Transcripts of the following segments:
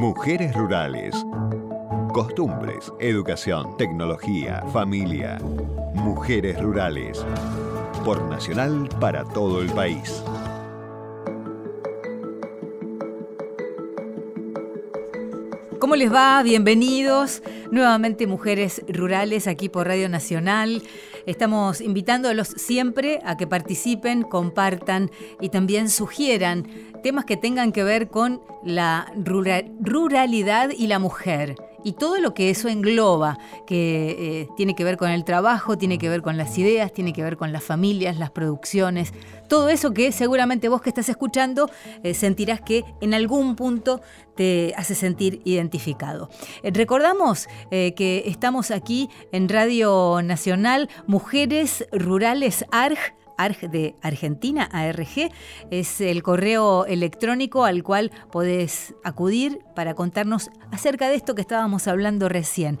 Mujeres rurales. Costumbres, educación, tecnología, familia. Mujeres rurales. Por Nacional para todo el país. ¿Cómo les va? Bienvenidos nuevamente Mujeres Rurales aquí por Radio Nacional. Estamos invitándolos siempre a que participen, compartan y también sugieran temas que tengan que ver con la ruralidad y la mujer y todo lo que eso engloba, que eh, tiene que ver con el trabajo, tiene que ver con las ideas, tiene que ver con las familias, las producciones, todo eso que seguramente vos que estás escuchando eh, sentirás que en algún punto te hace sentir identificado. Eh, recordamos que estamos aquí en Radio Nacional Mujeres Rurales ARG De Argentina, ARG, es el correo electrónico al cual podés acudir para contarnos acerca de esto que estábamos hablando recién.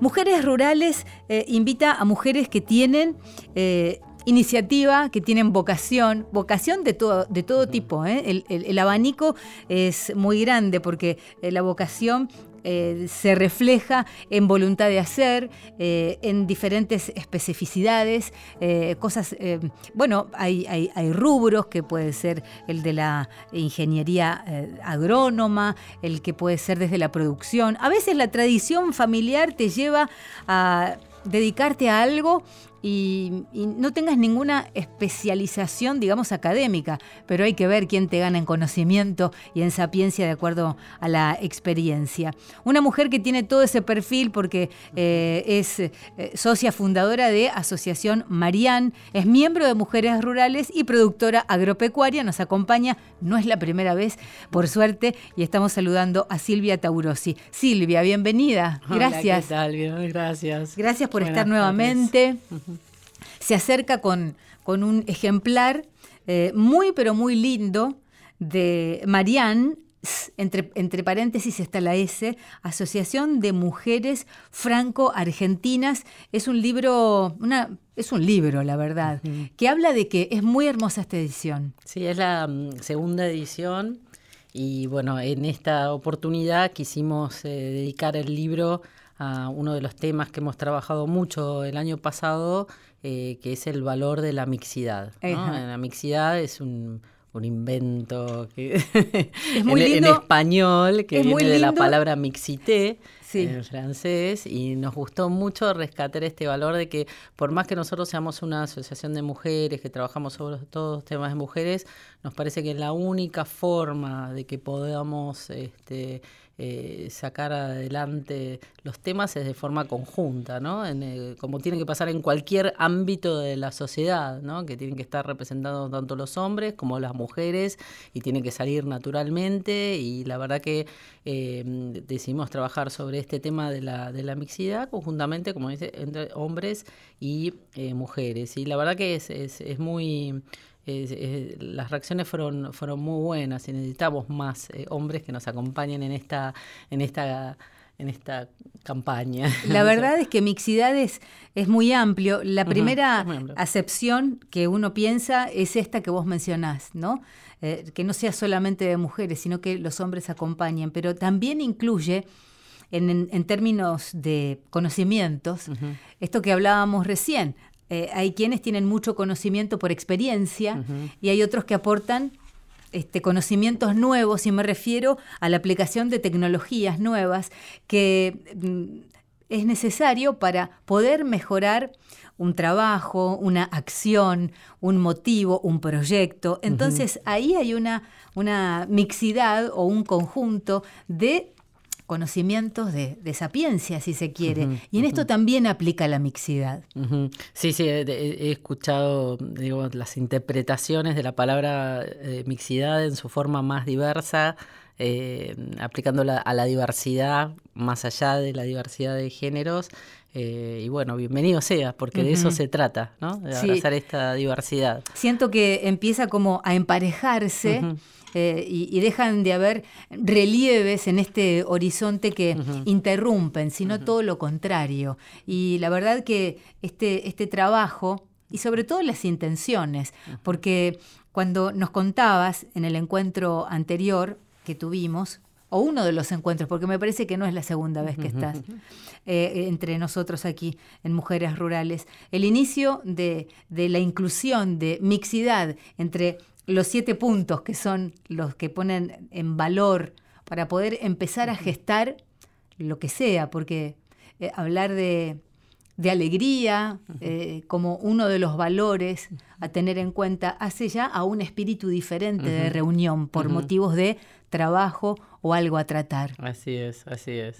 Mujeres Rurales eh, invita a mujeres que tienen... Eh, iniciativa, que tienen vocación, vocación de todo, de todo tipo. ¿eh? el, abanico es muy grande porque la vocación eh, se refleja en voluntad de hacer, eh, en diferentes especificidades, eh, cosas, bueno, hay, hay, rubros que puede ser el de la ingeniería agrónoma, el que puede ser desde la producción. A veces la tradición familiar te lleva a dedicarte a algo y, no tengas ninguna especialización, digamos, académica, pero hay que ver quién te gana en conocimiento y en sapiencia de acuerdo a la experiencia. Una mujer que tiene todo ese perfil porque eh, es eh, socia fundadora de Asociación Marián, es miembro de Mujeres Rurales y productora agropecuaria, nos acompaña, no es la primera vez, por suerte, y estamos saludando a Silvia Taurosi. Silvia, bienvenida. Gracias. Hola, ¿qué tal? Gracias. Gracias por estar nuevamente se acerca con, con un ejemplar eh, muy, pero muy lindo de Marianne, entre, entre, paréntesis está la S, Asociación de Mujeres Franco-Argentinas. Es un libro, una, es un libro, la verdad, que habla de que es muy hermosa esta edición. Sí, es la mm, segunda edición y bueno, en esta oportunidad quisimos eh, dedicar el libro a uno de los temas que hemos trabajado mucho el año pasado, eh, que es el valor de la mixidad. La mixidad es un, invento que es muy en, español que viene de la palabra mixité en francés y nos gustó mucho rescatar este valor de que por más que nosotros seamos una asociación de mujeres que trabajamos sobre todos temas de mujeres, nos parece que la única forma de que podamos este, eh, sacar adelante los temas es de forma conjunta, ¿no? como tiene que pasar en cualquier ámbito de la sociedad, ¿no? Que tienen que estar representados tanto los hombres como las mujeres y tiene que salir naturalmente y la verdad que eh, decidimos trabajar sobre este tema de la, de la mixidad conjuntamente, como dice, entre hombres y eh, mujeres. Y la verdad que es, es, es muy las reacciones fueron, fueron muy buenas y necesitamos más eh, hombres que nos acompañen en esta, en esta en esta campaña. La verdad es que mixidad es, muy amplio. La primera acepción que uno piensa es esta que vos mencionás, ¿no? Eh, que no sea solamente de mujeres, sino que los hombres acompañen, pero también incluye en, términos de conocimientos, esto que hablábamos recién, eh, hay quienes tienen mucho conocimiento por experiencia y hay otros que aportan este, conocimientos nuevos y me refiero a la aplicación de tecnologías nuevas que mm, es necesario para poder mejorar un trabajo, una acción, un motivo, un proyecto. Entonces ahí hay una, una mixidad o un conjunto de conocimientos de, sapiencia, si se quiere. y en esto también aplica la mixidad. Sí, sí, he, escuchado digo, las interpretaciones de la palabra eh, mixidad en su forma más diversa, eh, aplicándola a la diversidad, más allá de la diversidad de géneros. Eh, y bueno, bienvenido sea, porque de eso se trata, ¿no? De abrazar esta diversidad. Siento que empieza como a emparejarse. Eh, y, dejan de haber relieves en este horizonte que interrumpen, sino todo lo contrario. Y la verdad que este, este trabajo, y sobre todo las intenciones, porque cuando nos contabas en el encuentro anterior que tuvimos, o uno de los encuentros, porque me parece que no es la segunda vez que estás eh, entre nosotros aquí en Mujeres Rurales, el inicio de, de la inclusión, de mixidad entre los siete puntos que son los que ponen en valor para poder empezar a gestar lo que sea, porque eh, hablar de, de alegría eh, como uno de los valores a tener en cuenta hace ya a un espíritu diferente de reunión por motivos de trabajo o algo a tratar. Así es, así es.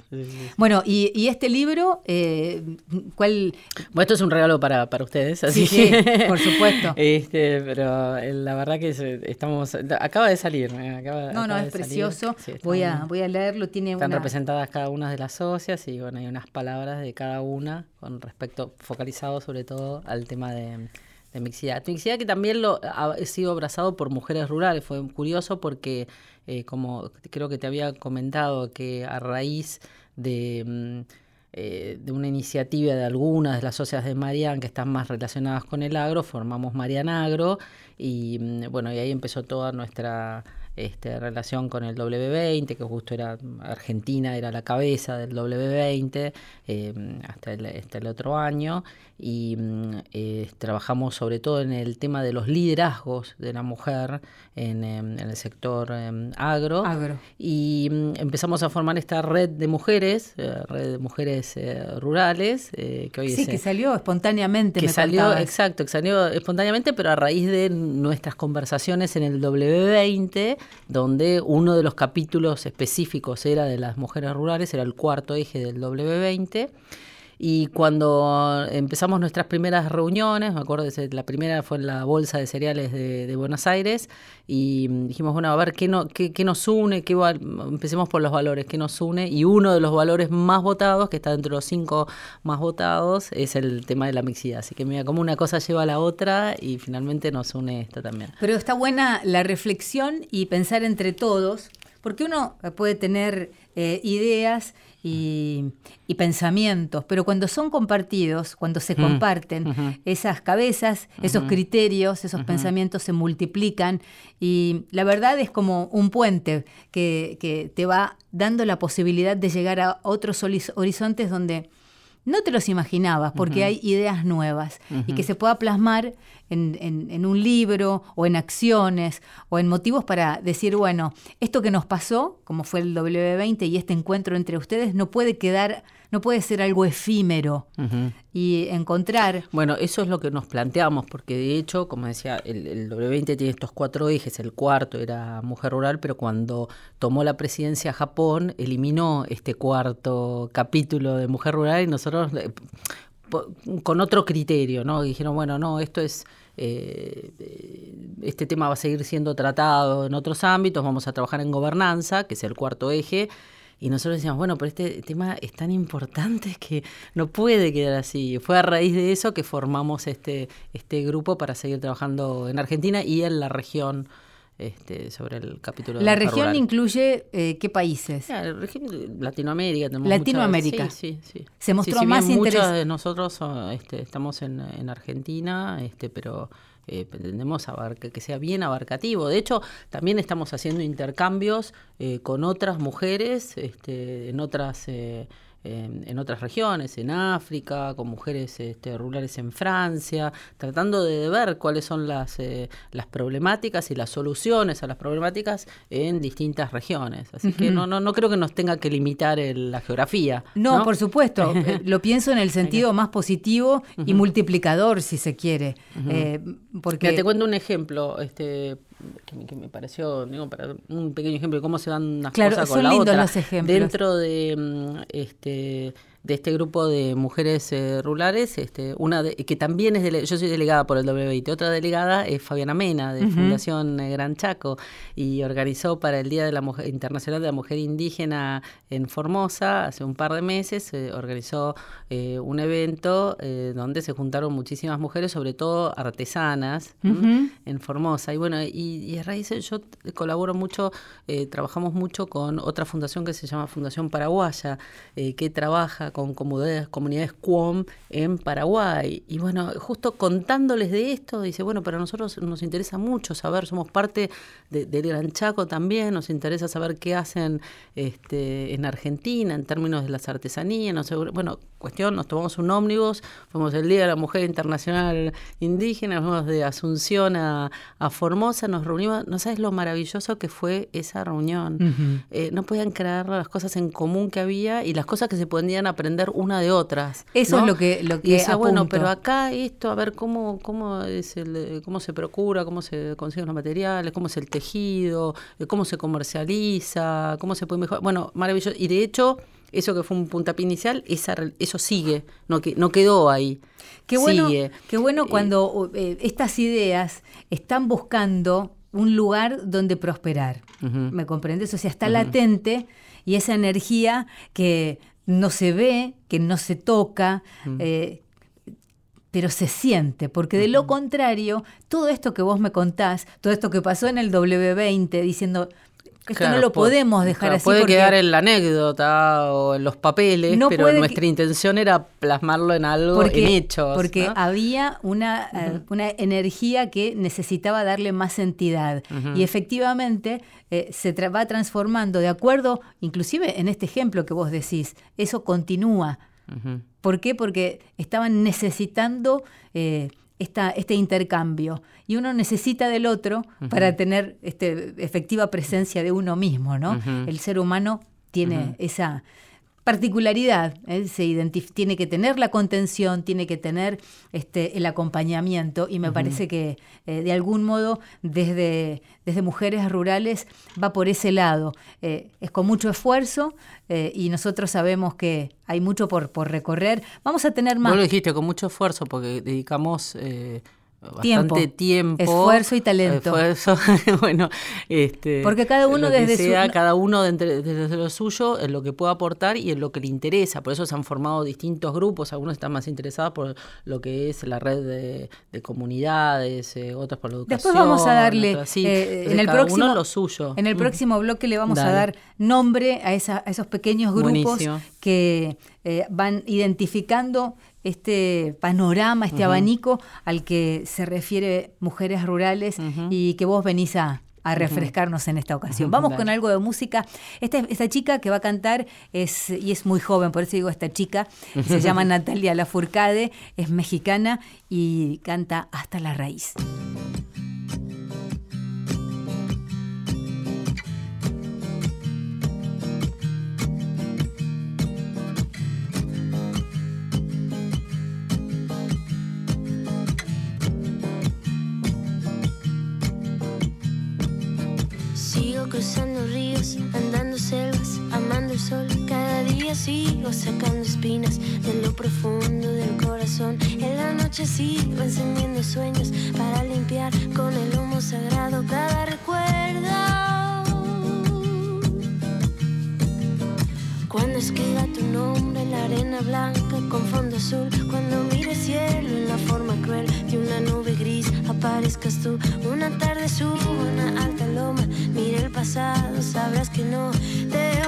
Bueno, y, este libro, eh, ¿cuál? Bueno, esto es un regalo para, para ustedes, así sí, por supuesto. Este, pero eh, la verdad que estamos, acaba de salir. Eh, no, no, es precioso. voy, a, voy a leerlo. Tiene están representadas cada una de las socias y bueno, hay unas palabras de cada una con respecto, focalizado sobre todo al tema de de mixidad. Mixidad que también lo ha sido abrazado por mujeres rurales. Fue curioso porque eh, como creo que te había comentado, que a raíz de, mm, eh, de una iniciativa de algunas de las socias de Marian que están más relacionadas con el agro, formamos Marian Agro y mm, bueno, y ahí empezó toda nuestra este, relación con el W20, que justo era Argentina, era la cabeza del W20 eh, hasta, el, hasta, el, otro año, y mm, eh, trabajamos sobre todo en el tema de los liderazgos de la mujer en, em, el sector em, agro, y mm, empezamos a formar esta red de mujeres, eh, red de mujeres rurales, que hoy sí, que salió espontáneamente. Que salió, exacto, que salió espontáneamente, pero a raíz de nuestras conversaciones en el W20, donde uno de los capítulos específicos era de las mujeres rurales, era el cuarto eje del W20. Y cuando empezamos nuestras primeras reuniones, me acuerdo que la primera fue en la Bolsa de Cereales de, Buenos Aires, y dijimos, bueno, a ver, ¿qué, no, qué, nos une? Qué empecemos por los valores, ¿qué nos une? Y uno de los valores más votados, que está entre los cinco más votados, es el tema de la mixidad. Así que mira, como una cosa lleva a la otra y finalmente nos une esto también. Pero está buena la reflexión y pensar entre todos, porque uno puede tener eh, ideas y, pensamientos, pero cuando son compartidos, cuando se comparten, esas cabezas, esos criterios, esos pensamientos se multiplican y la verdad es como un puente que, que te va dando la posibilidad de llegar a otros horizontes donde no te los imaginabas porque hay ideas nuevas y que se pueda plasmar en, un libro o en acciones o en motivos para decir, bueno, esto que nos pasó, como fue el W20 y este encuentro entre ustedes, no puede quedar, no puede ser algo efímero y encontrar... Bueno, eso es lo que nos planteamos, porque de hecho, como decía, el, el, W20 tiene estos cuatro ejes, el cuarto era mujer rural, pero cuando tomó la presidencia Japón, eliminó este cuarto capítulo de mujer rural y nosotros eh, con otro criterio, ¿no? Dijeron, bueno, no, esto es eh, este tema va a seguir siendo tratado en otros ámbitos, vamos a trabajar en gobernanza, que es el cuarto eje, y nosotros decíamos, bueno, pero este tema es tan importante que no puede quedar así. Fue a raíz de eso que formamos este, este grupo para seguir trabajando en Argentina y en la región este, sobre el capítulo La región incluye eh, qué países? Latinoamérica. Latinoamérica. sí, sí, Se mostró más interés. Muchos de nosotros este, estamos en, en Argentina, este, pero eh, pretendemos que sea bien abarcativo. De hecho, también estamos haciendo intercambios eh, con otras mujeres este, en otras eh, en otras regiones, en África, con mujeres este, rurales en Francia, tratando de ver cuáles son las, eh, las problemáticas y las soluciones a las problemáticas en distintas regiones. Así que no, no, no creo que nos tenga que limitar la geografía. No, por supuesto. Eh, lo pienso en el sentido más positivo y multiplicador, si se quiere. Eh, porque... te cuento un ejemplo. Este, que, me pareció, para un pequeño ejemplo de cómo se dan las cosas con la otra. Dentro de mm, este de este grupo de mujeres eh, rurales, este, una que también es, yo soy delegada por el WIT, otra delegada es Fabiana Mena, de Fundación eh, Gran Chaco, y organizó para el Día de la Mujer, Internacional de la Mujer Indígena en Formosa, hace un par de meses, organizó eh, un evento donde se juntaron muchísimas mujeres, sobre todo artesanas, en Formosa. Y bueno, y, y, a raíz de yo colaboro mucho, trabajamos mucho con otra fundación que se llama Fundación Paraguaya, que trabaja con comunidades, comunidades Cuom en Paraguay. Y bueno, justo contándoles de esto, dice, bueno, para nosotros nos interesa mucho saber, somos parte del Gran Chaco también, nos interesa saber qué hacen este, en Argentina en términos de las artesanías. No bueno, cuestión, nos tomamos un ómnibus, fuimos el Día de la Mujer Internacional Indígena, fuimos de Asunción a, Formosa, nos reunimos, no sabes lo maravilloso que fue esa reunión. Eh, no podían creer las cosas en común que había y las cosas que se podían aprender una de otras. Eso es lo que, lo que y bueno, pero acá esto, a ver cómo, cómo, es el, cómo se procura, cómo se consiguen los materiales, cómo es el tejido, eh, cómo se comercializa, cómo se puede mejorar. Bueno, maravilloso. Y de hecho, eso que fue un puntapié inicial, esa, eso sigue, no, que, no quedó ahí. Qué bueno, qué bueno cuando eh, estas ideas están buscando un lugar donde prosperar. ¿Me comprendes? O sea, está latente y esa energía que no se ve, que no se toca, eh, pero se siente, porque de lo contrario, todo esto que vos me contás, todo esto que pasó en el W20, diciendo, esto no lo podemos dejar así. Puede quedar en la anécdota o en los papeles, pero nuestra intención era plasmarlo en algo, en hechos. Porque había una, eh, una, energía que necesitaba darle más entidad. Y efectivamente eh, se va transformando de acuerdo, inclusive en este ejemplo que vos decís, eso continúa. ¿Por qué? Porque estaban necesitando... Eh, este intercambio. Y uno necesita del otro para tener este, efectiva presencia de uno mismo, ¿no? El ser humano tiene esa particularidad, ¿eh? se tiene que tener la contención, tiene que tener este, el acompañamiento y me parece que eh, de algún modo desde, desde mujeres rurales va por ese lado. Eh, es con mucho esfuerzo y nosotros sabemos que hay mucho por, por recorrer. Vamos a tener más... Vos lo dijiste con mucho esfuerzo porque dedicamos bastante tiempo, esfuerzo y talento. Esfuerzo, bueno, este, porque cada uno desde su... cada uno desde, lo suyo en lo que puede aportar y en lo que le interesa. Por eso se han formado distintos grupos. Algunos están más interesados por lo que es la red de, comunidades, eh, otros por la educación. Después vamos a darle eh, en el próximo lo suyo. En el próximo bloque le vamos a dar nombre a, esa, a esos pequeños grupos que eh, van identificando este panorama, este abanico al que se refiere Mujeres Rurales y que vos venís a, refrescarnos en esta ocasión. Vamos con algo de música. Esta, esta chica que va a cantar es, y es muy joven, por eso digo esta chica, se llama Natalia Lafourcade, es mexicana y canta Hasta la raíz. Sigo sacando espinas de lo profundo del corazón. En la noche sigo encendiendo sueños para limpiar con el humo sagrado cada recuerdo. Cuando escriba tu nombre en la arena blanca con fondo azul, cuando mire cielo en la forma cruel de una nube gris, aparezcas tú. Una tarde subo una alta loma, mire el pasado, sabrás que no te he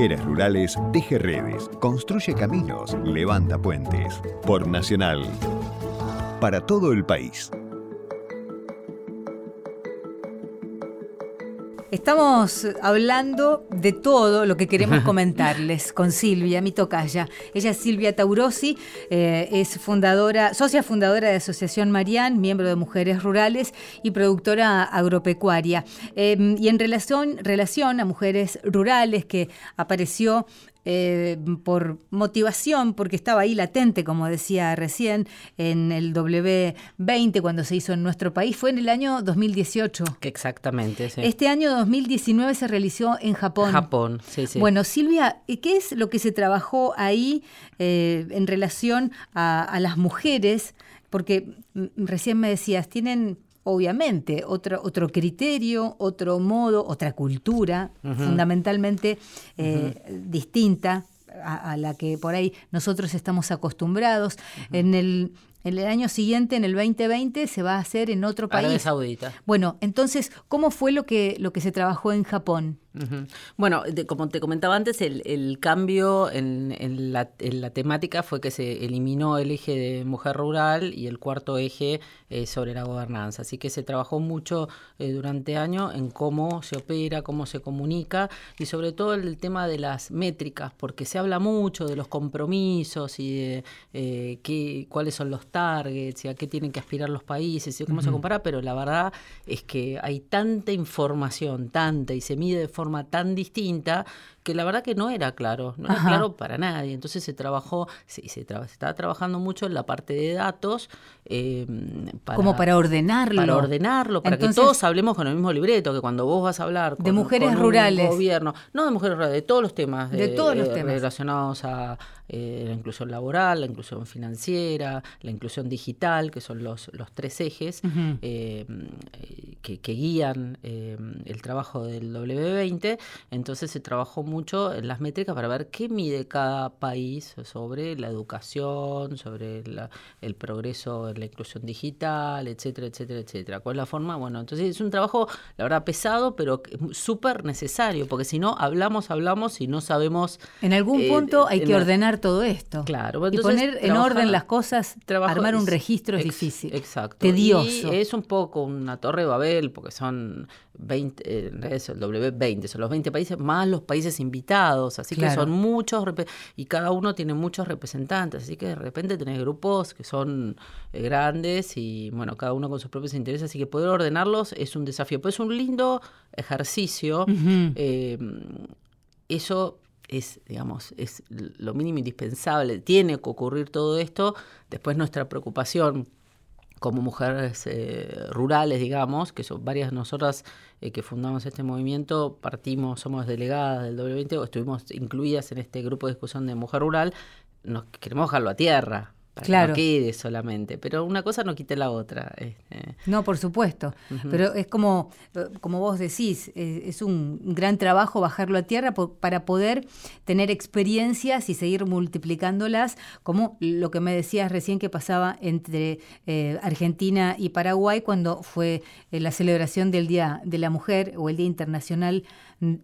Mujeres Rurales teje redes, construye caminos, levanta puentes. Por Nacional. Para todo el país. Estamos hablando de todo lo que queremos comentarles con Silvia, mi tocaya. Ella es Silvia Taurosi, eh, es fundadora, socia fundadora de Asociación Marián, miembro de Mujeres Rurales y productora agropecuaria. Eh, y en relación, relación a mujeres rurales que apareció eh, por motivación, porque estaba ahí latente, como decía recién, en el W20 cuando se hizo en nuestro país, fue en el año 2018. Exactamente, sí. Este año 2019 se realizó en Japón. Japón, sí, sí. Bueno, Silvia, ¿qué es lo que se trabajó ahí eh, en relación a, a las mujeres? Porque mm, recién me decías, tienen obviamente, otro, otro criterio, otro modo, otra cultura, fundamentalmente eh, distinta a, a, la que por ahí nosotros estamos acostumbrados. En el en el año siguiente, en el 2020, se va a hacer en otro país. Arabia Saudita. Bueno, entonces, ¿cómo fue lo que, lo que se trabajó en Japón? Uh -huh. Bueno, de, como te comentaba antes, el, el cambio en, en, la, en, la, temática fue que se eliminó el eje de mujer rural y el cuarto eje eh, sobre la gobernanza. Así que se trabajó mucho eh, durante años en cómo se opera, cómo se comunica y sobre todo el tema de las métricas, porque se habla mucho de los compromisos y de eh, qué, cuáles son los targets y a qué tienen que aspirar los países y cómo uh -huh. se compara, pero la verdad es que hay tanta información, tanta, y se mide de forma tan distinta que la verdad que no era claro, no era Ajá. claro para nadie. Entonces se trabajó, sí, se, tra se estaba trabajando mucho en la parte de datos. Eh, para, Como para ordenarlo. Para ordenarlo, para Entonces, que todos hablemos con el mismo libreto, que cuando vos vas a hablar con, de mujeres con rurales. gobierno, no de mujeres rurales, de todos los temas. De, de todos los eh, temas. Relacionados a eh, la inclusión laboral, la inclusión financiera, la inclusión digital, que son los, los tres ejes uh -huh. que, que, guían el trabajo del W20. Entonces se trabajó mucho en las métricas para ver qué mide cada país sobre la educación, sobre la, el progreso en la inclusión digital, etcétera, etcétera, etcétera. ¿Cuál es la forma? Bueno, entonces es un trabajo, la verdad, pesado, pero súper necesario, porque si no, hablamos, hablamos y no sabemos... En algún eh, punto hay que ordenar todo esto. Claro. y poner en orden las cosas, trabajo, armar un registro es, es difícil. Exacto. Tedioso. Y es un poco una torre de Babel, porque son 20, eh, eso, el W20, son los 20 países más los países invitados, así claro. que son muchos y cada uno tiene muchos representantes, así que de repente tenés grupos que son eh, grandes y bueno, cada uno con sus propios intereses, así que poder ordenarlos es un desafío, pues es un lindo ejercicio. Uh -huh. eh, eso es, digamos, es lo mínimo indispensable, tiene que ocurrir todo esto, después nuestra preocupación como mujeres eh, rurales, digamos, que son varias de nosotras eh, que fundamos este movimiento, partimos, somos delegadas del W20 o estuvimos incluidas en este grupo de discusión de mujer rural, nos queremos dejarlo a tierra, para claro. que no quede solamente. Pero una cosa no quite la otra. Este. No, por supuesto. Uh -huh. Pero es como, como vos decís, es un gran trabajo bajarlo a tierra para poder tener experiencias y seguir multiplicándolas, como lo que me decías recién que pasaba entre eh, Argentina y Paraguay cuando fue eh, la celebración del Día de la Mujer o el Día Internacional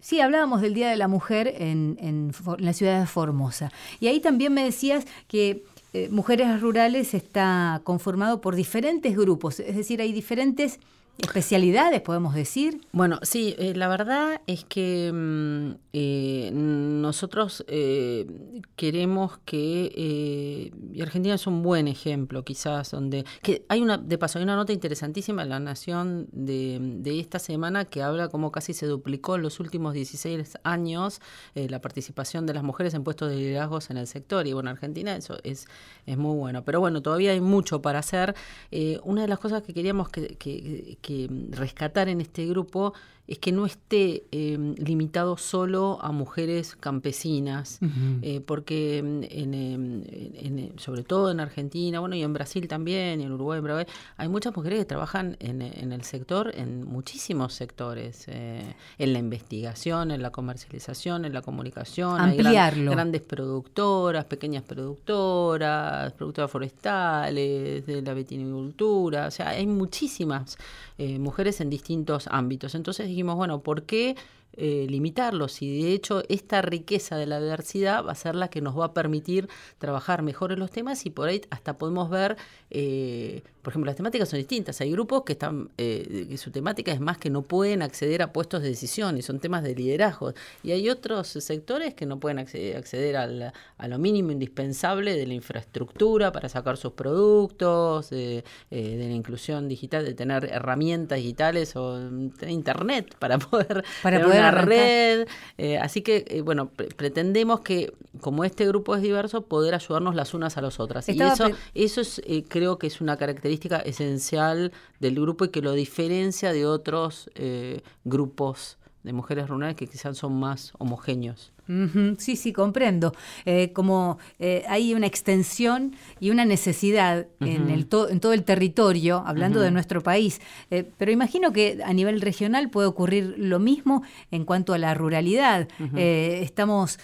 Sí, hablábamos del Día de la Mujer en, en, en, la ciudad de Formosa. Y ahí también me decías que eh, Mujeres Rurales está conformado por diferentes grupos, es decir, hay diferentes especialidades, podemos decir. Bueno, sí, eh, la verdad es que mm, eh, nosotros eh, queremos que, y Argentina es un buen ejemplo quizás, donde, que hay una, de paso, hay una nota interesantísima en La Nación de, de esta semana que habla cómo casi se duplicó en los últimos 16 años la participación de las mujeres en puestos de liderazgos en el sector, y bueno, Argentina eso es, es muy bueno, pero bueno, todavía hay mucho para hacer. Una de las cosas que queríamos que, que que rescatar en este grupo es que no esté em, limitado solo a mujeres campesinas, eh, porque em, em, en, sobre todo en Argentina, bueno, y en Brasil también, y en Uruguay, en hay muchas mujeres que trabajan en, el sector, en muchísimos sectores, eh, en la investigación, en la comercialización, en la comunicación. Ampliarlo. Hay grandes productoras, pequeñas productoras, productoras forestales, de la vitinicultura, o sea, hay muchísimas eh, mujeres en distintos ámbitos. Entonces dijimos, bueno, ¿por qué eh, limitarlos? Y de hecho esta riqueza de la diversidad va a ser la que nos va a permitir trabajar mejor en los temas y por ahí hasta podemos ver eh, por ejemplo, las temáticas son distintas. Hay grupos que están, eh, su temática es más que no pueden acceder a puestos de decisión y son temas de liderazgo. Y hay otros sectores que no pueden acceder, a lo mínimo indispensable de la infraestructura para sacar sus productos, eh, de la inclusión digital, de tener herramientas digitales o internet para poder para una red. así que, bueno, pretendemos que, como este grupo es diverso, poder ayudarnos las unas a las otras. y eso, eso es, creo que es una característica esencial del grupo y que lo diferencia de otros eh, grupos de mujeres rurales que quizás son más homogéneos. Sí, sí, comprendo. Eh, como eh, hay una extensión y una necesidad en, el en todo el territorio, hablando de nuestro país, pero imagino que a nivel regional puede ocurrir lo mismo en cuanto a la ruralidad. estamos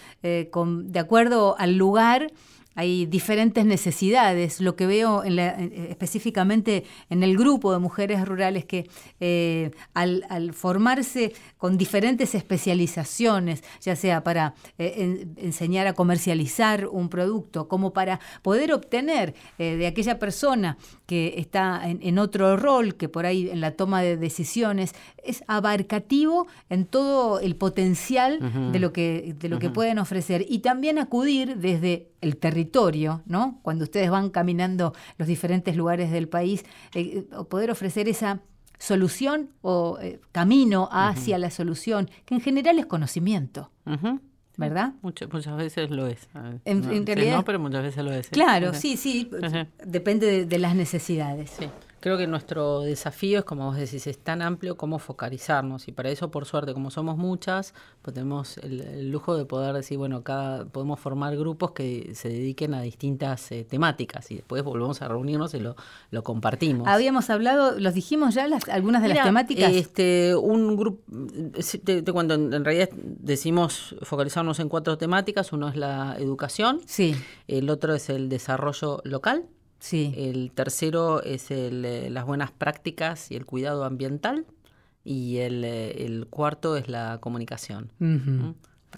con, de acuerdo al lugar hay diferentes necesidades. Lo que veo en específicamente en el grupo de mujeres rurales que eh, al, formarse con diferentes especializaciones, ya sea para eh, enseñar a comercializar un producto, como para poder obtener eh, de aquella persona que está en, otro rol, que por ahí en la toma de decisiones, es abarcativo en todo el potencial de lo que, de lo que pueden ofrecer. Y también acudir desde el territorio, ¿no? Cuando ustedes van caminando los diferentes lugares del país, eh, poder ofrecer esa solución o eh, camino hacia la solución, que en general es conocimiento. ¿Verdad? muchas veces lo es. En, realidad, no, pero muchas veces lo es. Claro, sí, sí, depende de, de, las necesidades. Sí. Creo que nuestro desafío es, como vos decís, es tan amplio como focalizarnos. Y para eso, por suerte, como somos muchas, pues tenemos el, lujo de poder decir, bueno, cada podemos formar grupos que se dediquen a distintas eh, temáticas y después volvemos a reunirnos y lo, lo compartimos. Habíamos hablado, los dijimos ya las, algunas de las temáticas. Este, un grupo, cuando en realidad decimos focalizarnos en cuatro temáticas, uno es la educación, sí. el otro es el desarrollo local. Sí. El tercero es el, eh, las buenas prácticas y el cuidado ambiental. Y el, eh, el cuarto es la comunicación.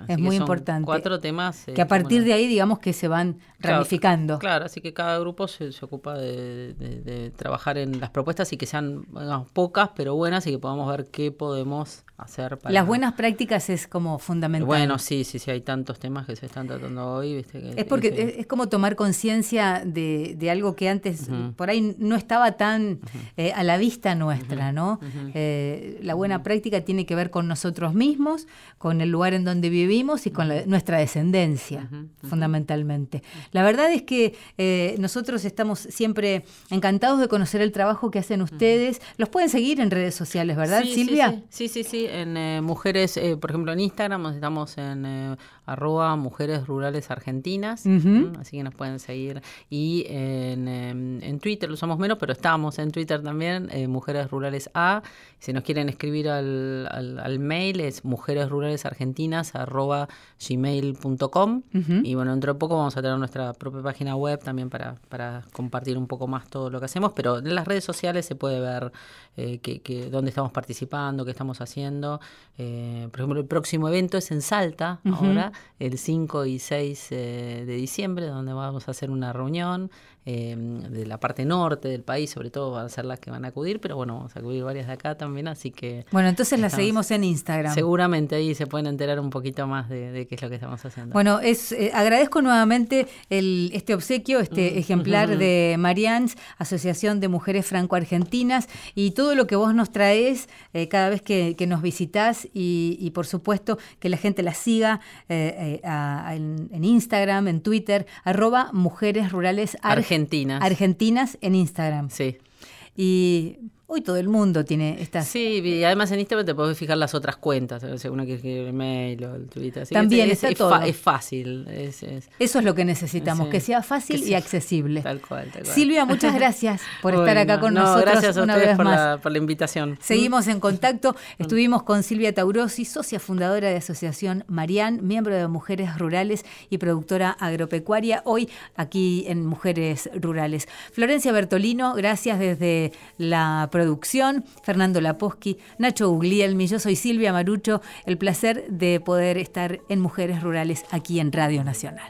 Es muy importante. Cuatro temas. que a partir de ahí, digamos que se van ramificando. Claro, así que cada grupo se, ocupa de, trabajar en las propuestas y que sean pocas, pero buenas y que podamos ver qué podemos hacer para. Las buenas prácticas es como fundamental. Bueno, sí, sí, sí, hay tantos temas que se están tratando hoy. ¿viste? es porque es, como tomar conciencia de, algo que antes por ahí no estaba tan eh, a la vista nuestra, ¿no? Eh, la buena práctica tiene que ver con nosotros mismos, con el lugar en donde vivimos y con nuestra descendencia, fundamentalmente. La verdad es que eh, nosotros estamos siempre encantados de conocer el trabajo que hacen ustedes. Los pueden seguir en redes sociales, ¿verdad, Silvia? Sí, sí, sí. En eh, mujeres, eh, por ejemplo, en Instagram estamos en arroba mujeres rurales argentinas, así que nos pueden seguir. Y en, em, en, Twitter lo usamos menos, pero estamos en Twitter también, mujeres rurales A. Si nos quieren escribir al, al, mail es mujeres rurales argentinas gmail.com y bueno, dentro de poco vamos a tener nuestra propia página web también para, para compartir un poco más todo lo que hacemos, pero en las redes sociales se puede ver eh, que, dónde estamos participando, qué estamos haciendo. Eh, por ejemplo, el próximo evento es en Salta, ahora, el 5 y 6 eh, de diciembre, donde vamos a hacer una reunión de la parte norte del país, sobre todo van a ser las que van a acudir, pero bueno, vamos a acudir varias de acá también, así que... Bueno, entonces las seguimos en Instagram. Seguramente ahí se pueden enterar un poquito más de, qué es lo que estamos haciendo. Bueno, es agradezco nuevamente el, este obsequio, este ejemplar de Marians, Asociación de Mujeres Franco-Argentinas, y todo lo que vos nos traes eh, cada vez que, nos visitas y, por supuesto que la gente la siga eh, eh, en, Instagram, en Twitter, arroba Mujeres Rurales Argentinas. Argentinas en Instagram. Sí. Y Hoy todo el mundo tiene estas... Sí, y además en Instagram te podés fijar las otras cuentas, o sea, una que escribe el mail o el Twitter. Así También es, está es todo. es fácil. es- es- Eso es lo que necesitamos, Sí. que sea fácil Que y sea- accesible. Tal cual, tal cual. Silvia, muchas gracias por estar acá con no, nosotros Gracias a una ustedes vez por más. la, por la invitación. Seguimos en contacto. Estuvimos con Silvia Taurosi, socia fundadora de Asociación Marián, miembro de Mujeres Rurales y productora agropecuaria, hoy aquí en Mujeres Rurales. Florencia Bertolino, gracias desde la producción. Fernando Laposky, Nacho Guglielmi, yo soy Silvia Marucho. El placer de poder estar en Mujeres Rurales aquí en Radio Nacional.